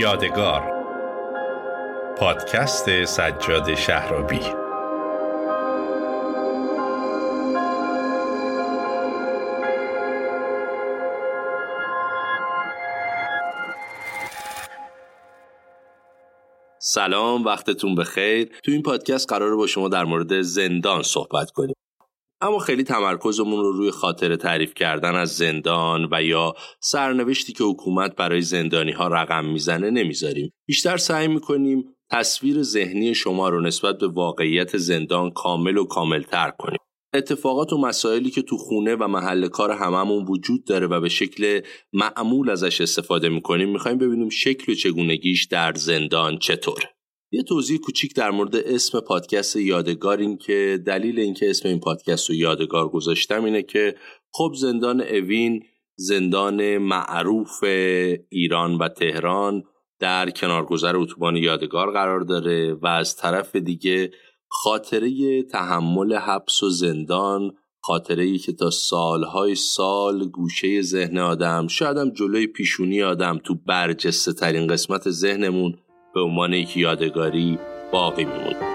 یادگار. پادکست سجاد شهرابی. سلام وقتتون بخیر. تو این پادکست قراره با شما در مورد زندان صحبت کنیم. اما خیلی تمرکزمون رو روی خاطر تعریف کردن از زندان و یا سرنوشتی که حکومت برای زندانی ها رقم می‌زنه نمی‌ذاریم. بیشتر سعی می‌کنیم تصویر ذهنی شما رو نسبت به واقعیت زندان کامل و کاملتر کنیم. اتفاقات و مسائلی که تو خونه و محل کار هممون وجود داره و به شکل معمول ازش استفاده می‌کنیم می‌خوایم ببینیم شکل و چگونگیش در زندان چطوره یه توضیح کوچیک در مورد اسم پادکست یادگار این که دلیل اینکه اسم این پادکست رو یادگار گذاشتم اینه که خب زندان اوین زندان معروف ایران و تهران در کنارگذر اتوبان یادگار قرار داره و از طرف دیگه خاطره تحمل حبس و زندان خاطره ای که تا سالهای سال گوشه ذهن آدم شاید جلوی پیشونی آدم تو برجسته ترین قسمت ذهنمون به عنوان یک یادگاری باقی میمونه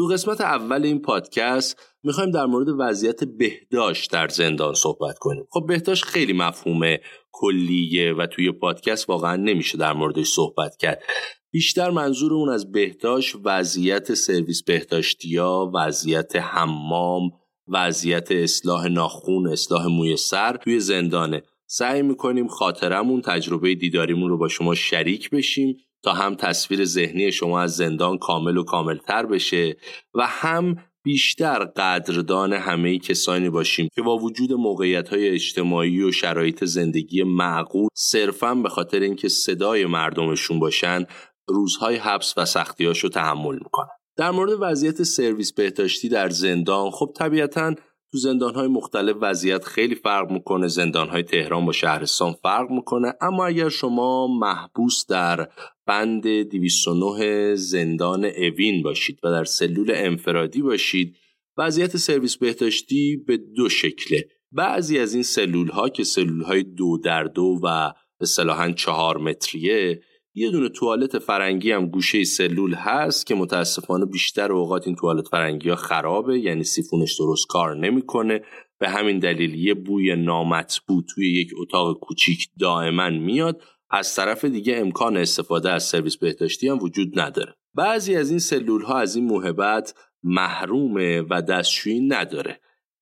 تو قسمت اول این پادکست می‌خوایم در مورد وضعیت بهداشت در زندان صحبت کنیم. خب بهداشت خیلی مفهوم کلیه و توی پادکست واقعا نمیشه در موردش صحبت کرد. بیشتر منظور اون از بهداشت وضعیت سرویس بهداشتیا وضعیت حمام وضعیت اصلاح ناخون اصلاح موی سر توی زندانه. سعی می‌کنیم خاطرمون تجربه دیداریمون رو با شما شریک بشیم تا هم تصویر ذهنی شما از زندان کامل و کاملتر بشه و هم بیشتر قدردان همه کسانی باشیم که با وجود موقعیت های اجتماعی و شرایط زندگی معقول صرفا به خاطر اینکه صدای مردمشون باشن روزهای حبس و سختیاشو تحمل می‌کنن. در مورد وضعیت سرویس بهداشتی در زندان خب طبیعتا تو زندان های مختلف وضعیت خیلی فرق می‌کنه زندان های تهران با شهرستان فرق می‌کنه. اما اگر شما محبوس در بند 209 زندان اوین باشید و در سلول انفرادی باشید وضعیت سرویس بهداشتی به دو شکله. بعضی از این سلول ها که سلول های دو در دو و اصطلاحا چهار متریه یه دونه توالت فرنگی هم گوشه سلول هست که متاسفانه بیشتر اوقات این توالت فرنگی ها خرابه یعنی سیفونش درست کار نمی‌کنه. به همین دلیل یه بوی نامطبوع توی یک اتاق کوچیک دائما میاد. از طرف دیگه امکان استفاده از سرویس بهداشتی هم وجود نداره. بعضی از این سلول ها از این موهبت محرومه و دستشویی نداره.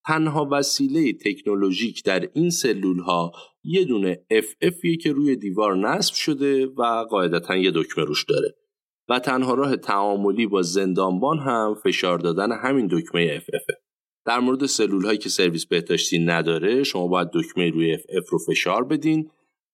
تنها وسیله تکنولوژیک در این سلول ها یه دونه اف‌اف که روی دیوار نصب شده و قاعدتا یه دکمه روش داره. و تنها راه تعاملی با زندانبان هم فشار دادن همین دکمه اف‌اف در مورد سلول هایی که سرویس بهداشتی نداره شما باید دکمه روی اف‌اف رو فشار بدین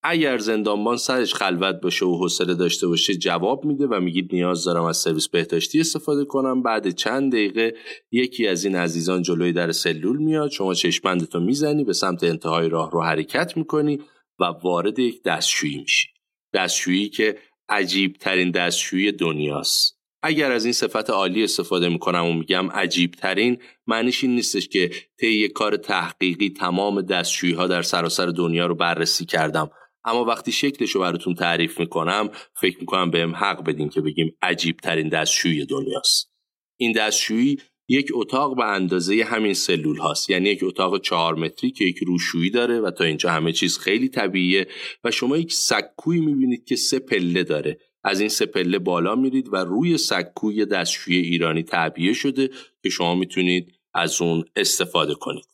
اگر زندانبان سرش خلوت باشه و حوصله داشته باشه جواب میده و میگید نیاز دارم از سرویس بهداشتی استفاده کنم. بعد چند دقیقه یکی از این عزیزان جلوی در سلول میاد. شما چشمندتو می‌زنی به سمت انتهای راه رو حرکت می‌کنی و وارد یک دستشویی میشی. دستشویی که عجیب ترین دستشویی دنیاست. اگر از این صفت عالی استفاده می‌کنم و میگم عجیب ترین معنیش این نیستش که طی کار تحقیقی تمام دستشویی ها در سراسر دنیا رو بررسی کردم. اما وقتی شکلش رو براتون تعریف می‌کنم فکر می‌کنم بهم حق بدین که بگیم عجیب ترین دستشویی دنیاست. این دستشویی یک اتاق به اندازه همین سلول هاست. یعنی یک اتاق چهار متری که یک روشویی داره و تا اینجا همه چیز خیلی طبیعیه و شما یک سکوی می‌بینید که سه پله داره. از این سه پله بالا میرید و روی سکوی دستشویی ایرانی تعبیه شده که شما می‌تونید از اون استفاده کنید.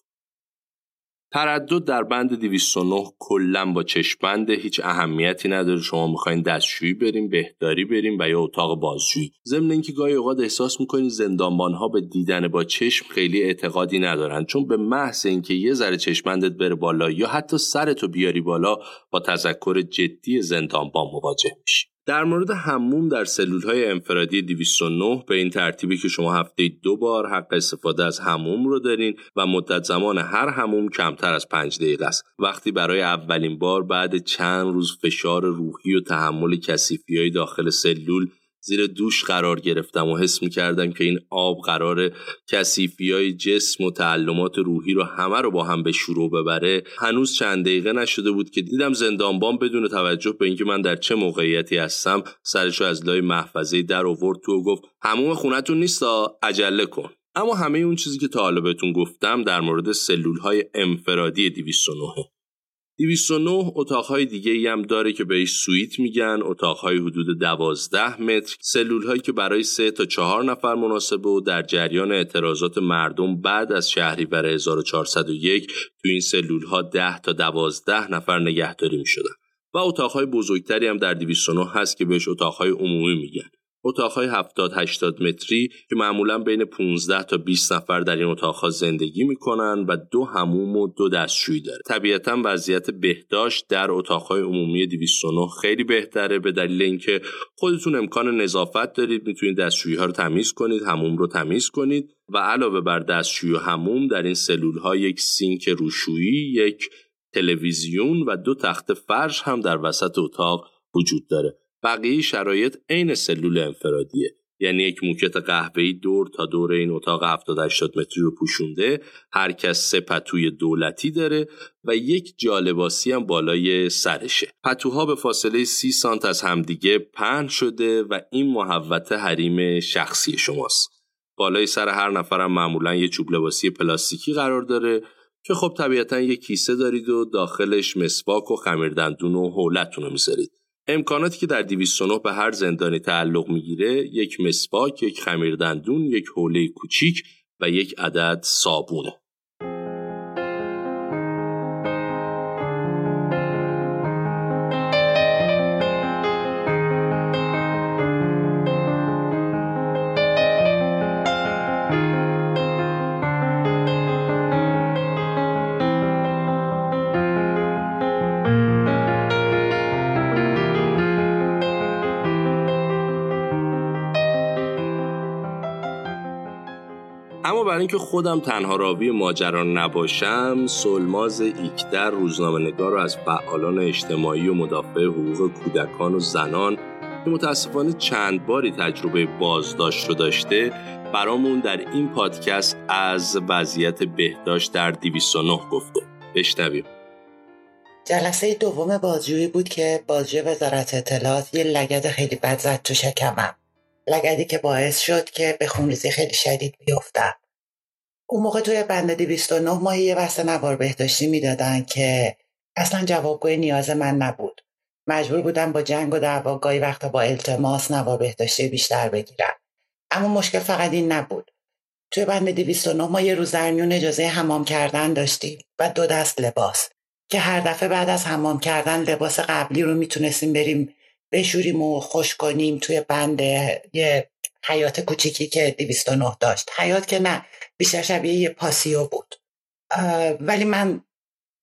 تردد در بند 209 کلا با چشمنده هیچ اهمیتی نداره. شما می‌خواین دستشویی بریم بهداری بریم و یا اتاق بازجویی. ضمن اینکه گاهی اوقات احساس می‌کنید زندانبان ها به دیدن با چشم خیلی اعتقادی ندارن. چون به محض اینکه یه ذره چشمندت بره بالا یا حتی سرتو بیاری بالا با تذکر جدی زندانبان مواجه میشی. در مورد هموم در سلول های انفرادی 209 به این ترتیبی که شما هفته دو بار حق استفاده از هموم رو دارین و مدت زمان هر هموم کمتر از پنج دقیقه است. وقتی برای اولین بار بعد چند روز فشار روحی و تحمل کسیفی های داخل سلول زیر دوش قرار گرفتم و حس می کردم که این آب قرار کسیفی های جسم و تعلمات روحی رو همه رو با هم به شروع ببره. هنوز چند دقیقه نشده بود که دیدم زندانبان بدون توجه به اینکه من در چه موقعیتی هستم سرشو از لای محفظه در آورد تو و گفت هموم خونتون نیستا؟ عجله کن. اما همه اون چیزی که تا حالا بهتون گفتم در مورد سلول های انفرادی 209 209 اتاقهای دیگه ای هم داره که بهش سویت میگن اتاقهای حدود 12 متر. سلول هایی که برای 3 تا 4 نفر مناسبه و در جریان اعتراضات مردم بعد از شهریور 1401 تو این سلول ها 10 تا 12 نفر نگهداری می‌شدن. و اتاقهای بزرگتری هم در 209 هست که بهش اتاقهای عمومی میگن. اتاقهای 70 80 متری که معمولا بین 15 تا 20 نفر در این اتاقها زندگی می‌کنن و دو هموم و دو دستشویی داره. طبیعتا وضعیت بهداشت در اتاقهای عمومی 209 خیلی بهتره به دلیل اینکه خودتون امکان نظافت دارید می‌تونید دستشویی ها رو تمیز کنید هموم رو تمیز کنید و علاوه بر دستشویی و هموم در این سلول ها یک سینک روشویی یک تلویزیون و دو تخت فرش هم در وسط اتاق وجود داره. بقیه شرایط عین سلول انفرادیه. یعنی یک موکت قهوه‌ای دور تا دور این اتاق 70 80 متری رو پوشونده هر کس سه پتوی دولتی داره و یک جالباسی هم بالای سرشه. پتوها به فاصله 30 سانت از همدیگه پهن شده و این محوت حریم شخصی شماست. بالای سر هر نفرم معمولا یه چوب لباسی پلاستیکی قرار داره که خب طبیعتا یه کیسه دارید و داخلش مسواک و خمیردندون و حولتون رو می‌ذارید. امکاناتی که در 209 به هر زندانی تعلق می‌گیره یک مسواک، یک خمیردندون، یک حوله کوچیک و یک عدد صابونه. برای اینکه خودم تنها راوی ماجرا نباشم سلماز ایکدر روزنامه نگار رو از فعالان اجتماعی و مدافع حقوق کودکان و زنان که متاسفانه چند باری تجربه بازداشت رو داشته برامون در این پادکست از وضعیت بهداشت در 209 گفته. بشنویم. جلسه دوم بازجویی بود که بازجوی وزارت اطلاعات یه لگد خیلی بد زد تو شکمم. لگدی که باعث شد که به خونریزی خیلی شدید بیفتم. اون موقع توی بند 209 ماهی یه بسته نوار بهداشتی می‌دادن که اصلا جوابگوی نیاز من نبود. مجبور بودم با جنگ و دعوا گاهی وقتا با التماس نوار بهداشتی بیشتر بگیرم. اما مشکل فقط این نبود. توی بند 209 ما یه روز در میون اجازه حمام کردن داشتیم و دو دست لباس که هر دفعه بعد از حمام کردن لباس قبلی رو می‌تونستیم بریم بشوریم و خوش کنیم توی بند یه حیات کوچیکی که 209 داشت. حیات که نه بیشتر شبیه یه پاسیو بود. ولی من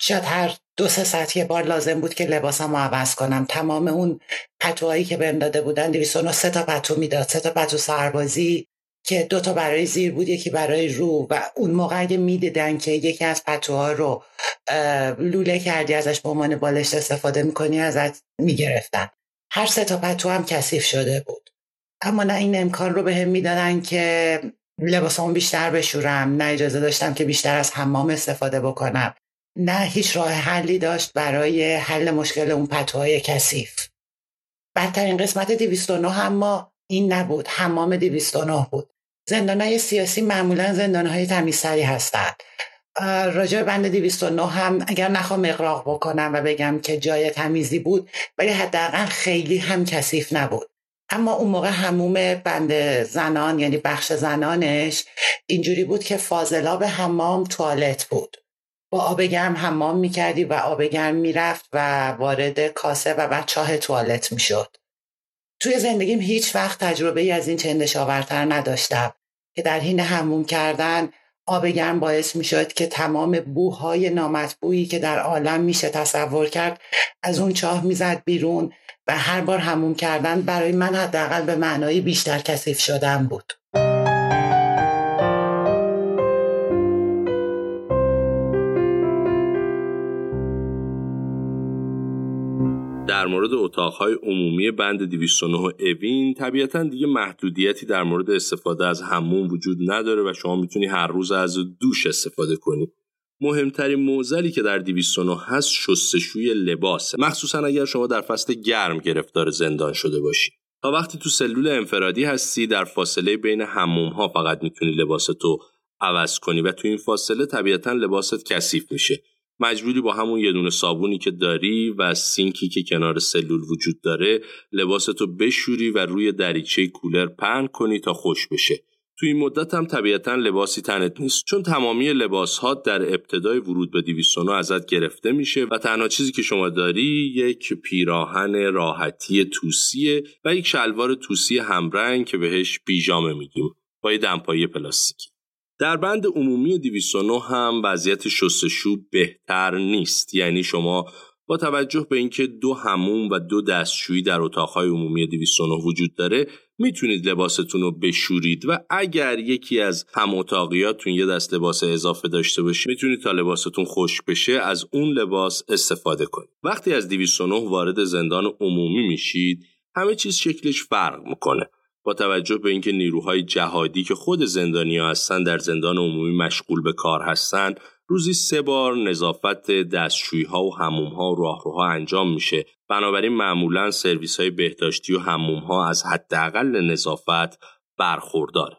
شاید هر دو سه ساعت یه بار لازم بود که لباسم رو عوض کنم. تمام اون پتوهایی که بهم داده بودن 209 سه تا پتو می‌داد. سه تا پتو سربازی که دو تا برای زیر بود یکی برای رو. و اون موقع اگه می‌دیدن که یکی از پتوها رو لوله کردی ازش به عنوان بالشت استفاده می‌کنی ازت می‌گرفتن. هر سه تا پتو هم کثیف شده بود. اما نه این امکان رو به هم می‌دادن که لباسامو بیشتر بشورم نه اجازه داشتم که بیشتر از حمام استفاده بکنم. نه هیچ راه حلی داشت برای حل مشکل اون پتوهای کثیف. بدترین قسمت 209 اما این نبود حمام 209 بود. زندانهای سیاسی معمولا زندانهای تمیزتری هستند راجع بند 209 هم اگر نخوام اقراق بکنم و بگم که جای تمیزی بود ولی حداقل خیلی هم کثیف نبود. اما اون موقع هموم بند زنان یعنی بخش زنانش اینجوری بود که فاضلاب حمام توالت بود. با آب گرم حمام می‌کردی و آب گرم می‌رفت و وارد کاسه و بعد چاه توالت می‌شد. توی زندگیم هیچ وقت تجربه ای از این چندش آورتر نداشتم که در حین هموم کردن آب گرم باعث می شد که تمام بوهای نامطبوعی که در عالم میشه تصور کرد از اون چاه می‌زد بیرون. و هر بار هموم کردن برای من حداقل به معنای بیشتر کثیف شدن بود. در مورد اتاقهای عمومی بند 209 اوین طبیعتا دیگه محدودیتی در مورد استفاده از همون وجود نداره و شما می‌تونی هر روز از دوش استفاده کنی. مهمترین موزلی که در 209 هست شستشوی لباسه مخصوصا اگر شما در فصل گرم گرفتار زندان شده باشی. تا وقتی تو سلول انفرادی هستی در فاصله بین حموم ها فقط می‌تونی لباستو عوض کنی و تو این فاصله طبیعتا لباست کثیف میشه. مجبوری با همون یه دونه صابونی که داری و سینکی که کنار سلول وجود داره لباستو بشوری و روی دریچه کولر پهن کنی تا خوش بشه. تو این مدت هم طبیعتا لباسی تنت نیست. چون تمامی لباس ها در ابتدای ورود به 209 ازت گرفته میشه و تنها چیزی که شما داری یک پیراهن راحتی توسیه و یک شلوار توسی همرنگ که بهش پیژامه میگیم با یه دمپایی پلاستیکی. در بند عمومی 209 هم وضعیت شستشو بهتر نیست. یعنی شما با توجه به اینکه دو هموم و دو دستشویی در اتاقهای عمومی 209 وجود داره می‌تونید لباستون رو بشورید و اگر یکی از هم اتاقیاتون یه دست لباس اضافه داشته باشه می‌تونید تا لباستون خوش بشه از اون لباس استفاده کنید. وقتی از 209 وارد زندان عمومی میشید همه چیز شکلش فرق می‌کنه. با توجه به اینکه نیروهای جهادی که خود زندانیا هستن در زندان عمومی مشغول به کار هستند روزی سه بار نظافت دستشویی ها و هموم ها و راهروها انجام میشه. بنابراین معمولا سرویس های بهداشتی و هموم ها از حداقل نظافت برخورداره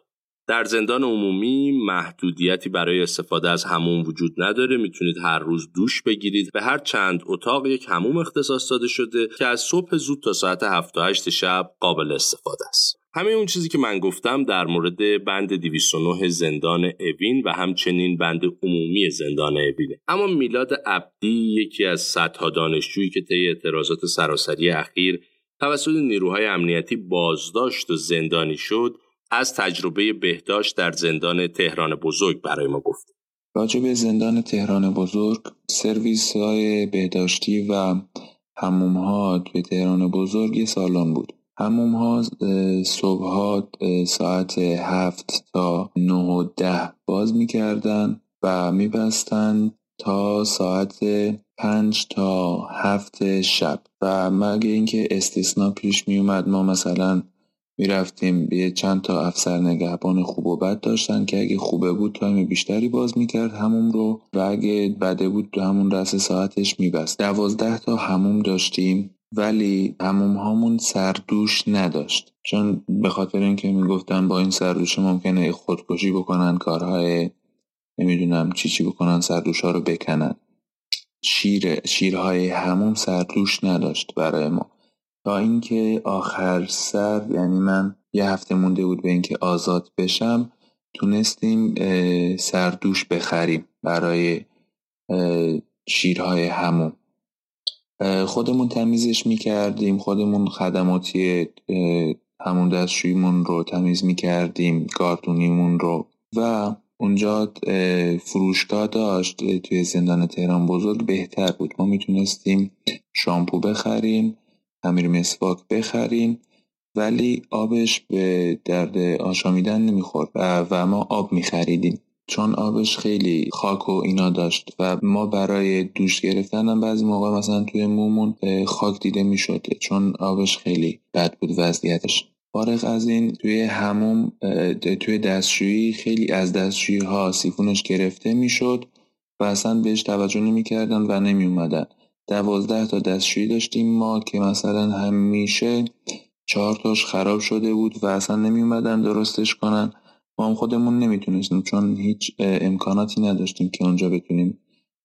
در زندان عمومی محدودیتی برای استفاده از هموم وجود نداره. می‌تونید هر روز دوش بگیرید. به هر چند اتاق یک هموم اختصاص داده شده که از صبح زود تا ساعت 7 تا 8 شب قابل استفاده است. همه اون چیزی که من گفتم در مورد بند 209 زندان اوین و همچنین بند عمومی زندان اوینه اما میلاد عبدی یکی از صدها دانشجویی که طی اعتراضات سراسری اخیر توسط نیروهای امنیتی بازداشت و زندانی شد از تجربه بهداشت در زندان تهران بزرگ برای ما گفت. راجع به زندان تهران بزرگ سرویس های بهداشتی و هموم به تهران بزرگ یه سالن بود هموم ها صبح ساعت هفت تا نه و ده باز می‌کردن و میبستن تا ساعت پنج تا هفت شب. و مگه اینکه استثنا پیش میومد ما مثلا می‌رفتیم به چند تا افسر نگهبان خوب و بد داشتن که اگه خوبه بود تایم بیشتری باز می‌کرد هموم رو و اگه بده بود تو همون رس ساعتش میبست. دوازده تا هموم داشتیم. ولی هموم هامون سردوش نداشت. چون به خاطر اینکه می‌گفتن با این سردوش ممکنه خودکشی بکنن کارهای نمی‌دونم چی چی بکنن سردوش ها رو بکنن. شیر شیرهای هموم سردوش نداشت برای ما. تا اینکه آخر سر یعنی من یه هفته مونده بود به اینکه آزاد بشم تونستیم سردوش بخریم برای شیرهای هموم خودمون تمیزش می‌کردیم خودمون خدماتی همون دستشویمون رو تمیز می‌کردیم کارتونیمون رو. و اونجا فروشگاه داشت توی زندان تهران بزرگ بهتر بود. ما می‌تونستیم شامپو بخریم خمیر مسواک بخریم ولی آبش به درد آشامیدن نمی‌خورد و ما آب میخریدیم. چون آبش خیلی خاک و اینا داشت و ما برای دوش گرفتن هم بعضی موقع مثلا توی مومون خاک دیده می‌شد چون آبش خیلی بد بود وضعیتش. فارغ از این توی هموم توی دستشویی خیلی از دستشویی ها سیفونش گرفته می‌شد و اصلا بهش توجه نمی‌کردن و نمی اومدن دوازده تا دستشویی داشتیم ما که مثلا همیشه چهار تاش خراب شده بود و اصلا نمی اومدن درستش کنن. ما هم خودمون نمی‌تونستیم چون هیچ امکاناتی نداشتیم که اونجا بتونیم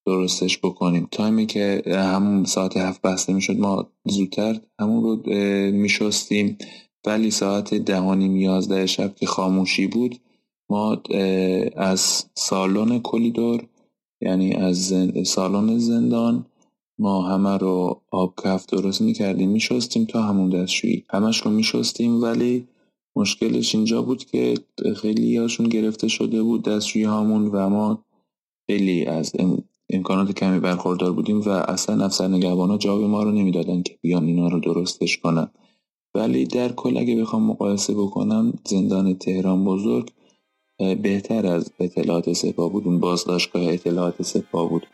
درستش بکنیم. تایمی که همون ساعت هفت بسته می‌شد ما زودتر همون رو میشستیم. ولی ساعت دهانیم یازده شب که خاموشی بود ما از سالن کلیدور یعنی از سالن زندان ما همه رو آب کف درست می‌کردیم میشستیم تا همون دستشویی. همش رو میشستیم ولی مشکلش اینجا بود که خیلی هاشون گرفته شده بود دستشوی هامون و ما خیلی از امکانات کمی برخوردار بودیم و اصلا افسر نگهبان ها جواب ما رو نمی‌دادن که بیان اینا رو درستش کنن. ولی در کل اگه بخوام مقایسه بکنم زندان تهران بزرگ بهتر از اطلاعات سپاه بود. اون بازداشتگاه اطلاعات سپاه بود.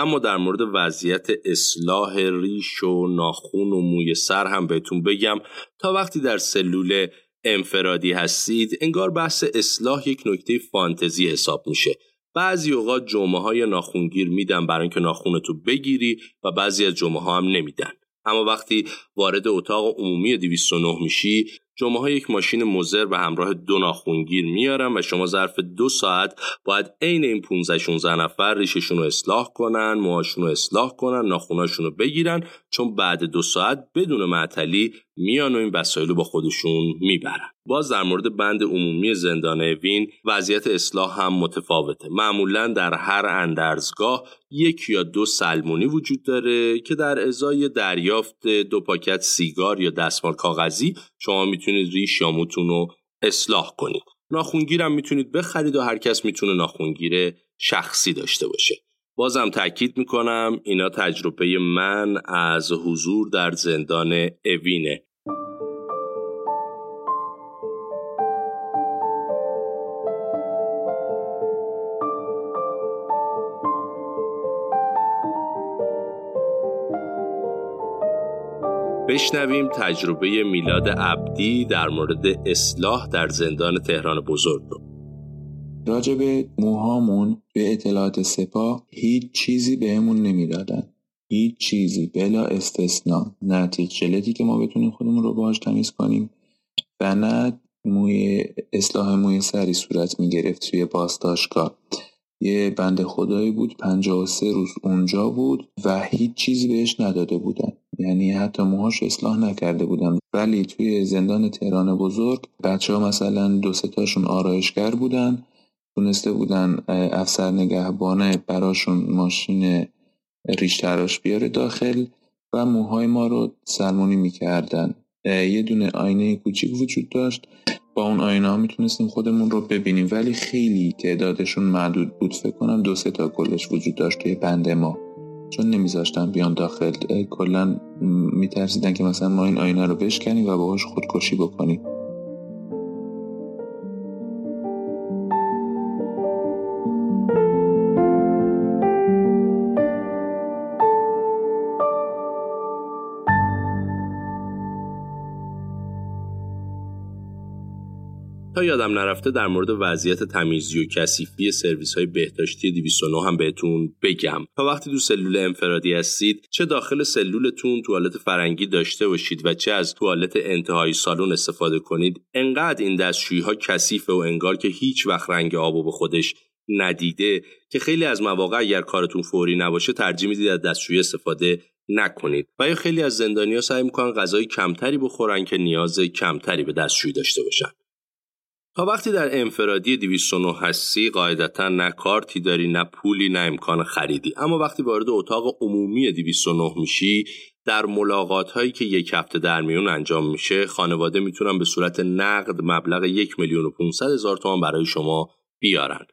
اما در مورد وضعیت اصلاح ریش و ناخون و موی سر هم بهتون بگم. تا وقتی در سلول انفرادی هستید انگار بحث اصلاح یک نکته فانتزی حساب میشه. بعضی اوقات جمعه های ناخونگیر میدن برای اینکه ناخونتو بگیری و بعضی از جمعه ها هم نمیدن. اما وقتی وارد اتاق عمومی 209 میشی جمعه ها یک ماشین مزر به همراه دو ناخونگیر میارن و شما ظرف دو ساعت باید عین این 15 16 نفر ریششون رو اصلاح کنن موهاشون رو اصلاح کنن ناخوناشون رو بگیرن چون بعد دو ساعت بدون معطلی میان و این وسایل رو با خودشون می‌برن. باز در مورد بند عمومی زندان وین وضعیت اصلاح هم متفاوته. معمولا در هر اندرزگاه یک یا دو سلمونی وجود داره که در ازای دریافت دو پاکت سیگار یا دستمال کاغذی شما می‌تونید ریش یا رو اصلاح کنید. ناخونگیر هم می‌تونید بخرید و هر کس می‌تونه ناخونگیر شخصی داشته باشه. بازم تاکید می‌کنم اینا تجربه من از حضور در زندان اوینه. بشنویم تجربه میلاد عبدی در مورد اصلاح در زندان تهران بزرگ. رو راجب موهامون به اطلاعات سپاه هیچ چیزی بهمون نمی‌دادن. هیچ چیزی بلا استثنا. نه تیک که ما بتونیم خودمون رو باهاش تمیز کنیم و نه موی اصلاح موی سری صورت می‌گرفت توی بازداشتگاه. یه بند خدایی بود 53 روز اونجا بود و هیچ چیزی بهش نداده بودن. یعنی حتی موهاش اصلاح نکرده بودن. ولی توی زندان تهران بزرگ بچه ها مثلا دو ستاشون آرایشگر بودن تونسته بودن افسر نگهبانه براشون ماشین ریش تراش بیاره داخل و موهای ما رو سلمونی می‌کردن. یه دونه آینه کوچیک وجود داشت. با اون آینه ها می‌تونستیم خودمون رو ببینیم. ولی خیلی تعدادشون معدود بود. فکر کنم دو سه تا کلش وجود داشت توی بند ما. چون نمیذاشتن بیان داخل. کلا میترسیدن که مثلا ما این آینه رو بشکنیم و باهاش خودکشی بکنیم. یادم نرفته در مورد وضعیت تمیزی و کثیفی سرویس های بهداشتی 209 هم بهتون بگم. تا وقتی تو سلول انفرادی هستید چه داخل سلولتون توالت فرنگی داشته باشید و چه از توالت انتهای سالن استفاده کنید انقدر این دستشویی ها کثیفه و انگار که هیچ وقت رنگ آب به خودش ندیده که خیلی از مواقع اگر کارتون فوری نباشه ترجیح می‌دید از دستشویی استفاده نکنید. و یا خیلی از زندانیا سعی می‌کنن غذای کمتری بخورن که نیاز کمتری به دستشویی داشته باشن. تا وقتی در انفرادی 209 هستی قاعدتا نه کارتی داری نه پولی نه امکان خریدی. اما وقتی وارد اتاق عمومی 209 میشی در ملاقات هایی که یک هفته در میون انجام میشه خانواده می‌تونن به صورت نقد مبلغ یک میلیون و 500 هزار تومان برای شما بیارن.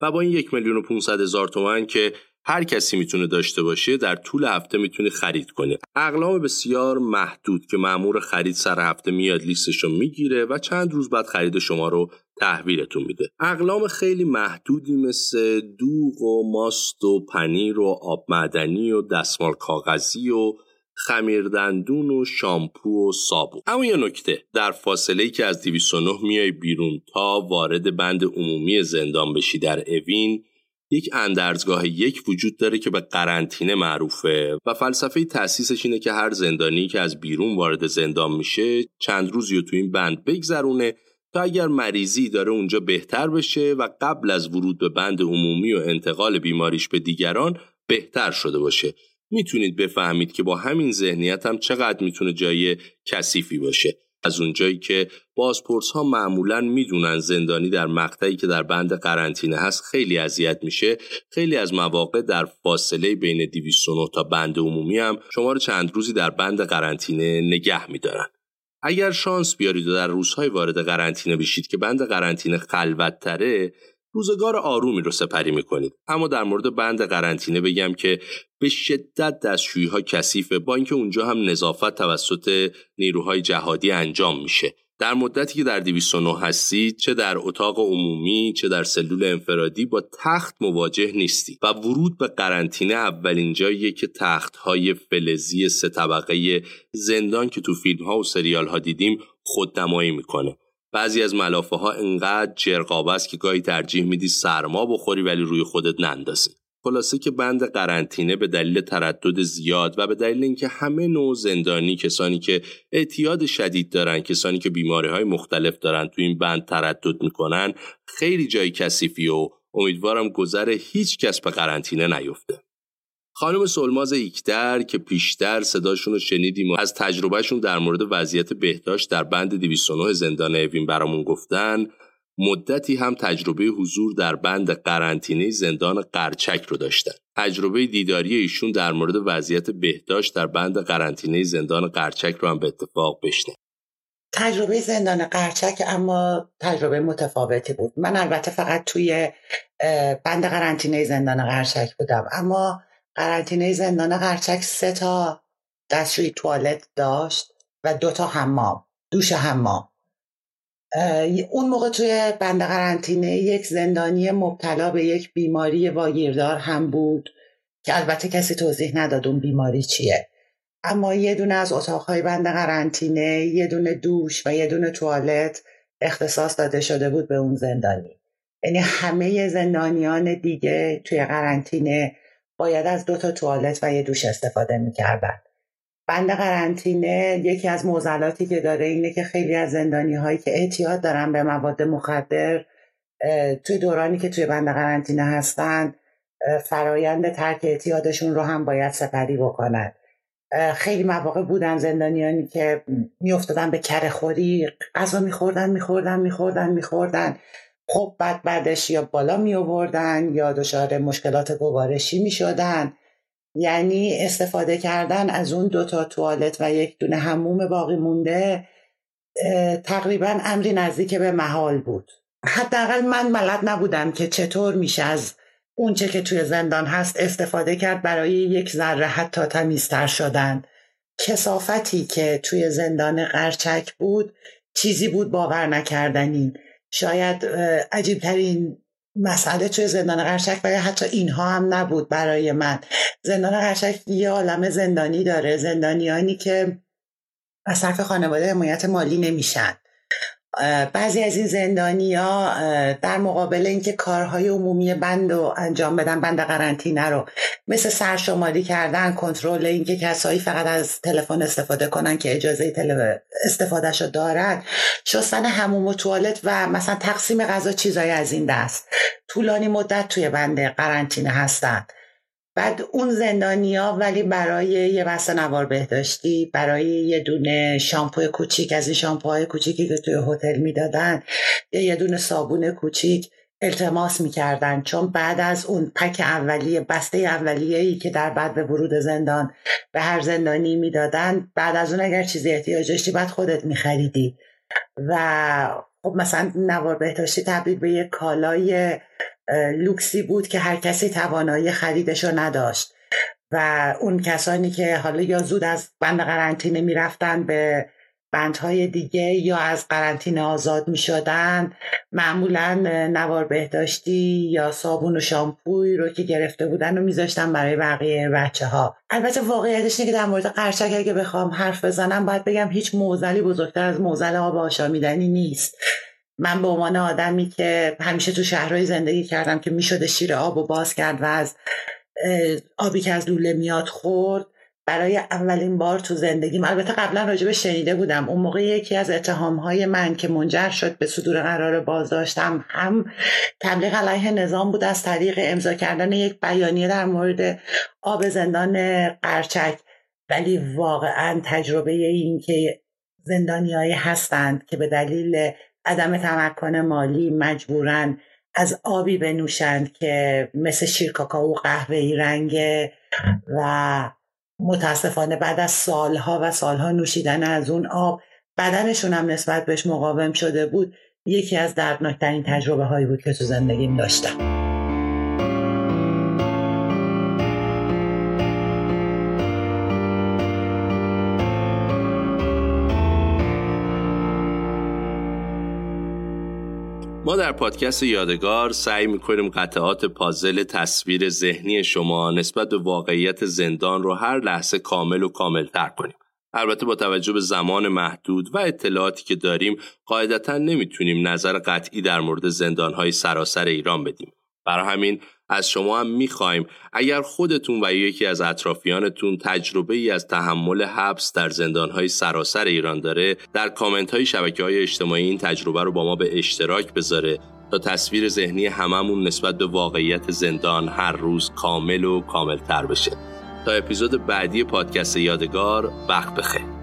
و با این یک میلیون و 500 هزار تومان که هر کسی می‌تونه داشته باشه در طول هفته می‌تونی خرید کنی. اقلام بسیار محدود که معمور خرید سر هفته میاد لیستش رو می‌گیره و چند روز بعد خرید شما رو تحویلتون میده. اقلام خیلی محدودی مثل دوغ و ماست و پنیر و آب معدنی و دستمال کاغذی و خمیردندون و شامپو و صابون. اما یه نکته در فاصله ای که از 209 میای بیرون تا وارد بند عمومی زندان بشی در اوین یک اندرزگاه یک وجود داره که به قرنطینه معروفه و فلسفه تأسیسش اینه که هر زندانی که از بیرون وارد زندان میشه چند روزی رو تو این بند بگذرونه تا اگر مریضی داره اونجا بهتر بشه و قبل از ورود به بند عمومی و انتقال بیماریش به دیگران بهتر شده باشه. می‌تونید بفهمید که با همین ذهنیت هم چقدر می‌تونه جای کثیفی باشه. از اونجایی که بازپرس ها معمولا می‌دونن زندانی در مقطعی که در بند قرنطینه هست خیلی اذیت میشه خیلی از مواقع در فاصله بین 209 تا بند عمومی هم شما رو چند روزی در بند قرنطینه نگه میدارن. اگر شانس بیارید و در روزهای وارد قرنطینه بشید که بند قرنطینه خلوت تره روزگار آرومی رو سپری می‌کنید. اما در مورد بند قرنطینه بگم که به شدت دستشویی ها کثیفه. با اینکه اونجا هم نظافت توسط نیروهای جهادی انجام میشه. در مدتی که در 209 هستید چه در اتاق عمومی چه در سلول انفرادی با تخت مواجه نیستی و ورود به قرنطینه اولین جاییه که تخت های فلزی سه طبقه زندان که تو فیلم ها و سریال ها دیدیم خودنمایی می‌کنه. بعضی از ملافه ها انقدر جرقاب است که گاهی ترجیح میدی سرما بخوری ولی روی خودت نندازی. خلاصه که بند قرنطینه به دلیل تردد زیاد و به دلیل اینکه همه نوع زندانی کسانی که اعتیاد شدید دارن کسانی که بیماری های مختلف دارن تو این بند تردد می‌کنن خیلی جای کثیفی و امیدوارم گذر هیچ کس به قرنطینه نیفته. خانم سلماز ایکتر که پیشتر صداشون رو شنیدیم و از تجربهشون در مورد وضعیت بهداشت در بند 209 زندان اوین برامون گفتن مدتی هم تجربه حضور در بند قرنطینه زندان قرچک رو داشتن. تجربه دیداری ایشون در مورد وضعیت بهداشت در بند قرنطینه زندان قرچک رو هم به اتفاق بشنه. تجربه زندان قرچک اما تجربه متفاوتی بود. من البته فقط توی بند قرنطینه زندان قرچک بودم اما قرنطینه زندان قرچک سه تا دستشوی توالت داشت و دو تا حمام دوش حمام. اون موقع توی بند قرنطینه یک زندانی مبتلا به یک بیماری واگیردار هم بود که البته کسی توضیح نداد اون بیماری چیه. اما یه دونه از اتاقهای بند قرنطینه یه دونه دوش و یه دونه توالت اختصاص داده شده بود به اون زندانی. یعنی همه زندانیان دیگه توی قرنطینه باید از دو تا توالت و یه دوش استفاده می‌کردن. بند قرنطینه یکی از موزلاتی که داره اینه که خیلی از زندانی هایی که اعتیاد دارن به مواد مخدر توی دورانی که توی بند قرنطینه هستن فرایند ترک اعتیادشون رو هم باید سپری بکنن. خیلی مواقع بودن زندانیانی که میافتادن به کره خوری غذا میخوردن میخوردن میخوردن میخوردن. خب بعد بعدش یا بالا می آوردن یا دچار مشکلات گوارشی می شدن. یعنی استفاده کردن از اون دوتا توالت و یک دونه هموم باقی مونده تقریبا امری نزدیک به محال بود. حداقل من ملد نبودم که چطور میشه از اونچه که توی زندان هست استفاده کرد برای یک ذره حتی تمیزتر شدن. کسافتی که توی زندان قرچک بود چیزی بود باور نکردنی. شاید عجیبترین مسئله توی زندان قرشک ولی حتی اینها هم نبود برای من. زندان قرشک یه عالم زندانی داره زندانیانی که از طرف خانواده حمایت مالی نمیشن. بعضی از این زندانی ها در مقابل اینکه کارهای عمومی بند رو انجام بدن بند قرنطینه رو مثل سرشماری کردن کنترل اینکه کسایی فقط از تلفن استفاده کنن که اجازه. استفادهش رو دارن شستن هموم و توالت و مثلا تقسیم غذا چیزایی از این دست طولانی مدت توی بند قرنطینه هستند بعد اون زندانیا ولی برای یه بسته نوار بهداشتی برای یه دونه شامپو کوچیک از این شامپوهای کوچیکی که توی هتل می‌دادن یه دونه صابون کوچیک التماس می‌کردن. چون بعد از اون پک اولیه بسته اولیه ای که در بعد به ورود زندان به هر زندانی می‌دادن بعد از اون اگر چیزی احتیاج داشتی بعد خودت میخریدی. و خب مثلا نوار بهداشتی تبدیل به یه کالای لوکسی بود که هر کسی توانایی خریدش رو نداشت. و اون کسانی که حالا یا زود از بند قرنطینه می‌رفتن به بندهای دیگه یا از قرنطینه آزاد می شدن معمولا نوار بهداشتی یا صابون و شامپوی رو که گرفته بودن و میذاشتن برای بقیه بچه ها البته واقعیتش اینه که در مورد قرچک اگه بخوام حرف بزنم باید بگم هیچ موزلی بزرگتر از موزل آب آشامیدنی نیست. من به عنوان آدمی که همیشه تو شهرهای زندگی کردم که می‌شده شیر آب و باز کرد و از آبی که از لوله میاد خورد برای اولین بار تو زندگیم. البته قبلا راجبه شنیده بودم. اون موقع یکی از اتهامهای من که منجر شد به صدور قرار بازداشتم هم تبلیغ علیه نظام بود از طریق امضا کردن یک بیانیه در مورد آب زندان قرچک. ولی واقعا تجربه این که زندانیایی هستند که به دلیل عدم تمکن مالی مجبورن از آبی بنوشند که مثل شیر کاکائو قهوه‌ای رنگه و متاسفانه بعد از سالها و سالها نوشیدن از اون آب بدنشون هم نسبت بهش مقاوم شده بود. یکی از دردناکترین تجربه هایی بود که تو زندگیم داشتم. در پادکست یادگار سعی می‌کنیم قطعات پازل تصویر ذهنی شما نسبت به واقعیت زندان رو هر لحظه کامل و کامل تر کنیم. البته با توجه به زمان محدود و اطلاعاتی که داریم قاعدتا نمی‌تونیم نظر قطعی در مورد زندانهای سراسر ایران بدیم. برای همین از شما هم می‌خوایم. اگر خودتون و یکی از اطرافیانتون تجربه ای از تحمل حبس در زندانهای سراسر ایران داره در کامنت های شبکه های اجتماعی این تجربه رو با ما به اشتراک بذاره تا تصویر ذهنی هممون نسبت به واقعیت زندان هر روز کامل و کامل تر بشه. تا اپیزود بعدی پادکست یادگار وقت بخیر.